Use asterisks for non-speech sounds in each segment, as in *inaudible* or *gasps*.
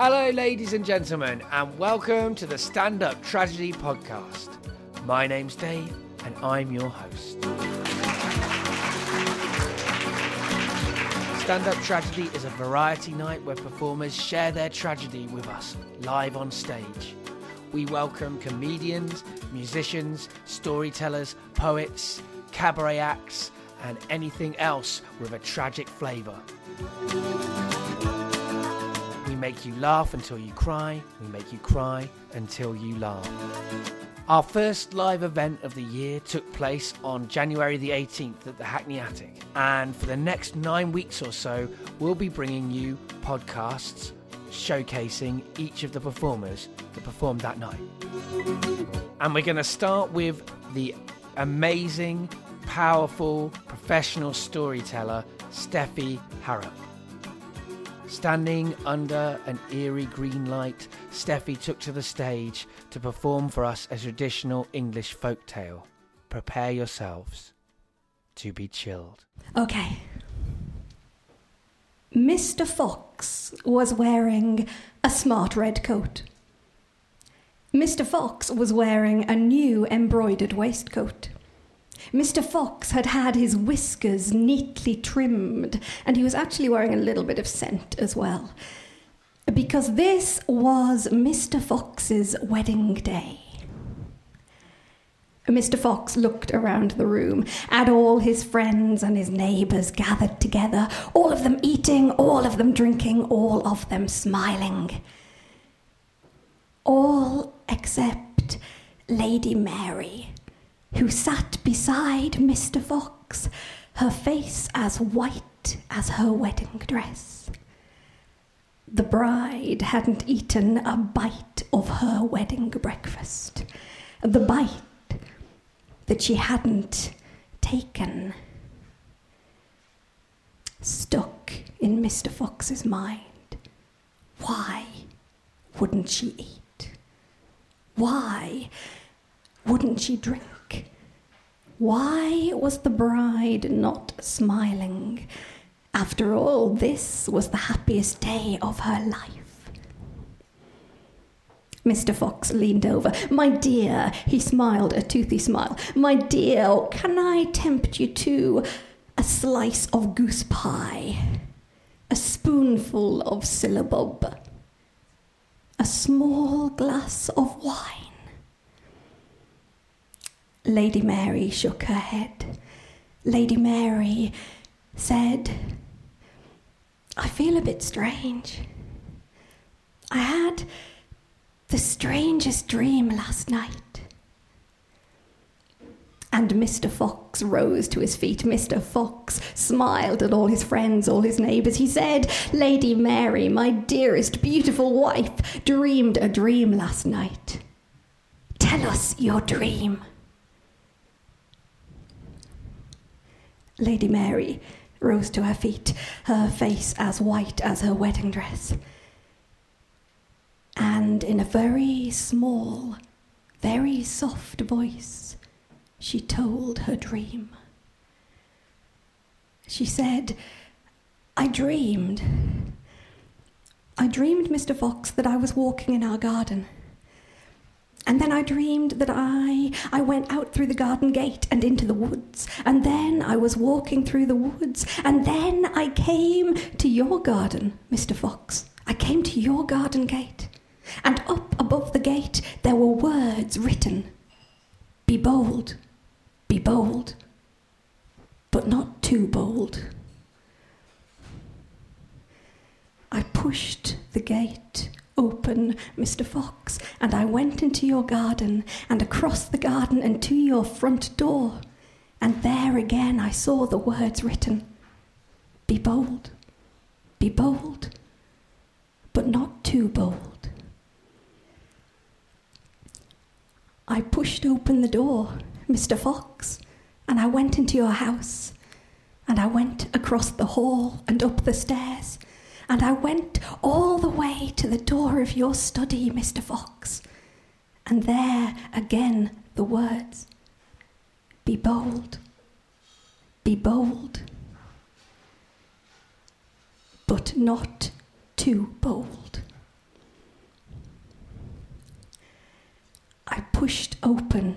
Hello, ladies and gentlemen, and welcome to the Stand Up Tragedy Podcast. My name's Dave, and I'm your host. Stand Up Tragedy is a variety night where performers share their tragedy with us live on stage. We welcome comedians, musicians, storytellers, poets, cabaret acts, and anything else with a tragic flavour. Make you laugh until you cry, we make you cry until you laugh. Our first live event of the year took place on January the 18th at the Hackney Attic, and for the next nine weeks or so, we'll be bringing you podcasts showcasing each of the performers that performed that night. And we're going to start with the amazing, powerful, professional storyteller, Stephe Harrop. Standing under an eerie green light, Stephe took to the stage to perform for us a traditional English folk tale. Prepare yourselves to be chilled. Okay. Mr. Fox was wearing a smart red coat. Mr. Fox was wearing a new embroidered waistcoat. Mr. Fox had had his whiskers neatly trimmed, and he was actually wearing a little bit of scent as well. Because this was Mr. Fox's wedding day. Mr. Fox looked around the room at all his friends and his neighbours gathered together, all of them eating, all of them drinking, all of them smiling. All except Lady Mary, who sat beside Mr. Fox, her face as white as her wedding dress. The bride hadn't eaten a bite of her wedding breakfast. The bite that she hadn't taken stuck in Mr. Fox's mind. Why wouldn't she eat? Why wouldn't she drink? Why was the bride not smiling? After all, this was the happiest day of her life. Mr. Fox leaned over. My dear, he smiled a toothy smile. My dear, can I tempt you to a slice of goose pie, a spoonful of syllabub, a small glass of wine? Lady Mary shook her head. Lady Mary said, I feel a bit strange. I had the strangest dream last night. And Mr. Fox rose to his feet. Mr. Fox smiled at all his friends, all his neighbours. He said, Lady Mary, my dearest, beautiful wife, dreamed a dream last night. Tell us your dream. Lady Mary rose to her feet, her face as white as her wedding dress and in a very small, very soft voice, she told her dream. She said, I dreamed. I dreamed, Mr. Fox, that I was walking in our garden. And then I dreamed that I I went out through the garden gate and into the woods. And then I was walking through the woods. And then I came to your garden, Mr. Fox. I came to your garden gate. And up above the gate there were words written Be bold, be bold, but not too bold. I pushed the gate open, Mr. Fox, and I went into your garden and across the garden and to your front door. And there again I saw the words written Be bold, be bold, but not too bold. I pushed open the door, Mr. Fox, and I went into your house. And I went across the hall and up the stairs and I went all the way to the door of your study, Mr. Fox. And there again the words Be bold, be bold, but not too bold. I pushed open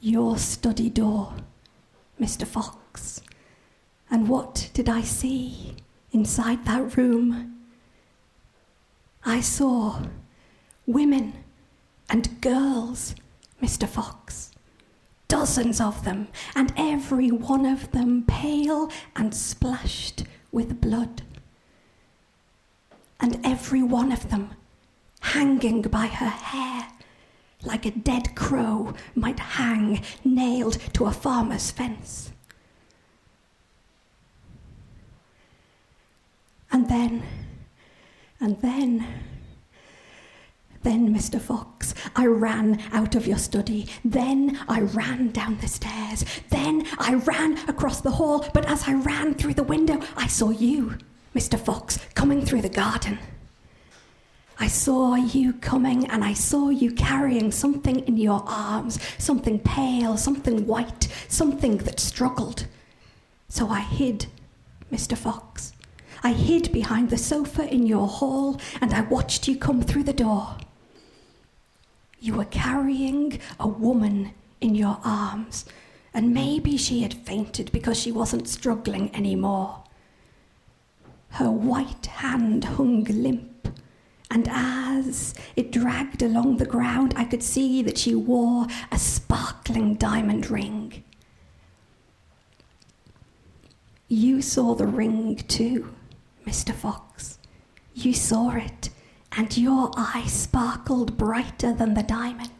your study door, Mr. Fox, and what did I see? Inside that room? I saw women and girls, Mr. Fox. Dozens of them, and every one of them pale and splashed with blood. And every one of them hanging by her hair, like a dead crow might hang nailed to a farmer's fence. And then, and then, then, Mr. Fox, I ran out of your study. Then I ran down the stairs. Then I ran across the hall. But as I ran through the window, I saw you, Mr. Fox, coming through the garden. I saw you coming and I saw you carrying something in your arms, something pale, something white, something that struggled. So I hid, Mr. Fox. I hid behind the sofa in your hall and I watched you come through the door. You were carrying a woman in your arms, and maybe she had fainted because she wasn't struggling anymore. Her white hand hung limp, and as it dragged along the ground, I could see that she wore a sparkling diamond ring. You saw the ring too, Mr. Fox. You saw it and your eye sparkled brighter than the diamond.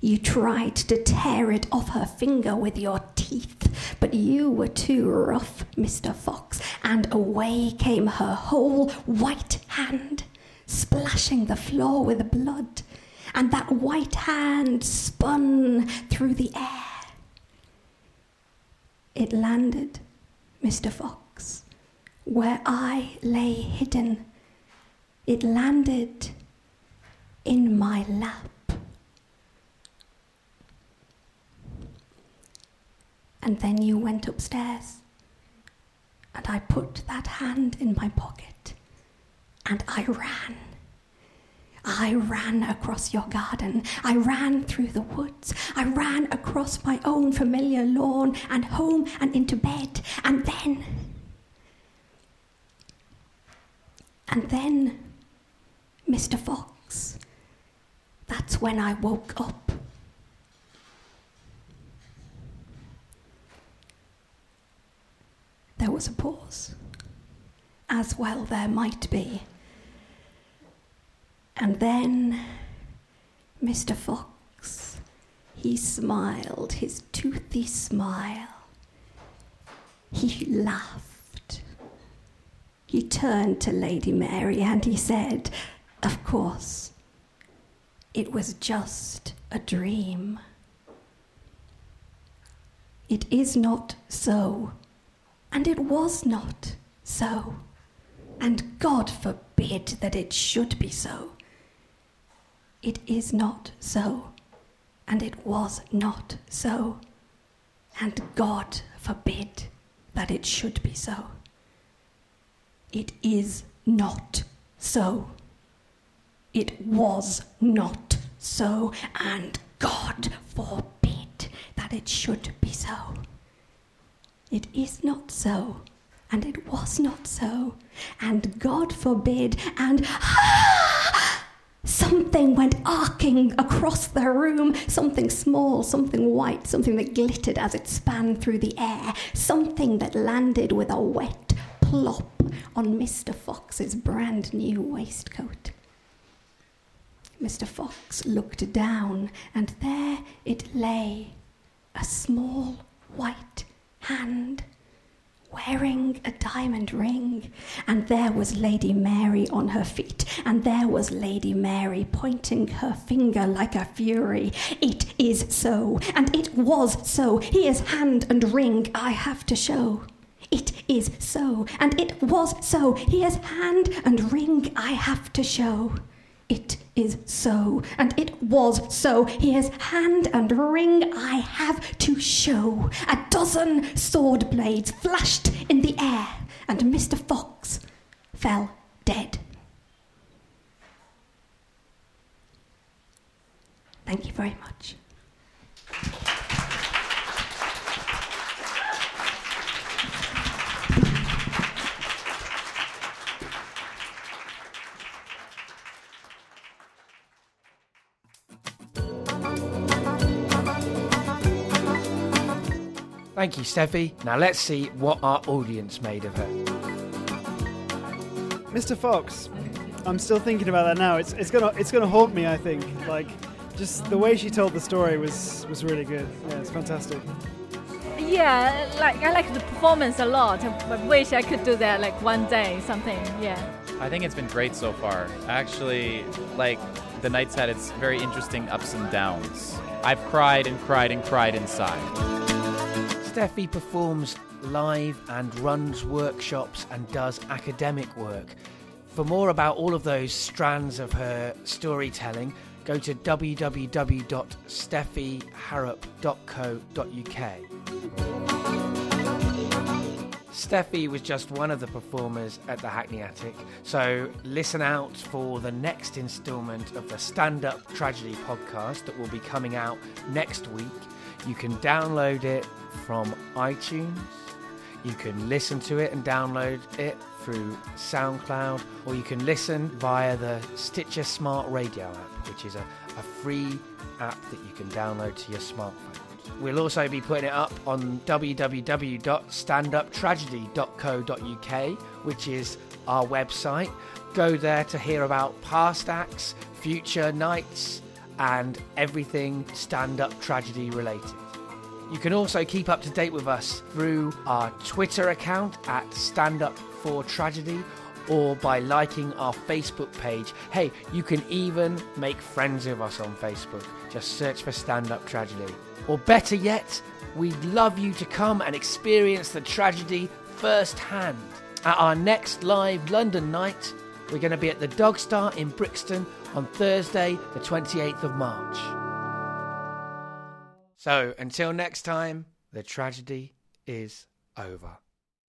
You tried to tear it off her finger with your teeth, but you were too rough, Mr. Fox, and away came her whole white hand, splashing the floor with blood, and that white hand spun through the air. It landed, Mr. Fox, where I lay hidden it landed in my lap. And then you went upstairs, and I put that hand in my pocket, and I ran. I ran across your garden. I ran through the woods. I ran across my own familiar lawn and home and into bed. And then, and then Mr. Fox. That's when I woke up. There was a pause, as well there might be. And then Mr. Fox, he smiled his toothy smile. He laughed. He turned to Lady Mary and he said, of course, it was just a dream. It is not so, and it was not so, and God forbid that it should be so. It is not so, and it was not so, and God forbid that it should be so. It is not so. It was not so, and God forbid that it should be so. It is not so, and it was not so, and God forbid, and! *gasps* Something went arcing across the room, something small, something white, something that glittered as it span through the air, something that landed with a wet plop on Mr. Fox's brand new waistcoat. Mr. Fox looked down, and there it lay a small white hand wearing a diamond ring. And there was Lady Mary on her feet, and there was Lady Mary pointing her finger like a fury. It is so, and it was so. Here's hand and ring I have to show. Is so, and it was so. Here's hand and ring I have to show. It is so, and it was so. Here's hand and ring I have to show. A dozen sword blades flashed in the air, and Mr. Fox fell dead. Thank you very much. Thank you, Stephe. Now let's see what our audience made of her. Mr. Fox, I'm still thinking about that now. It's it's gonna it's gonna haunt me. I think like just the way she told the story was was really good. Yeah, it's fantastic. Yeah, like I like the performance a lot. I wish I could do that like one day, something. Yeah. I think it's been great so far. Actually, like the night's had its very interesting ups and downs. I've cried and cried and cried inside. Stephe performs live and runs workshops and does academic work. For more about all of those strands of her storytelling, go to www.stepheharrop.co.uk. Stephe was just one of the performers at the Hackney Attic, so listen out for the next instalment of the Stand Up Tragedy podcast that will be coming out next week. You can download it from iTunes. You can listen to it and download it through SoundCloud, or you can listen via the Stitcher Smart Radio app, which is a, a free app that you can download to your smartphone. We'll also be putting it up on www.standuptragedy.co.uk, which is our website. Go there to hear about past acts, future nights, and everything stand up tragedy related. You can also keep up to date with us through our Twitter account at Stand Up for Tragedy or by liking our Facebook page. Hey, you can even make friends with us on Facebook. Just search for Stand Up Tragedy. Or better yet, we'd love you to come and experience the tragedy firsthand. At our next live London night, we're going to be at the Dog Star in Brixton on Thursday, the 28th of March. So until next time, the tragedy is over.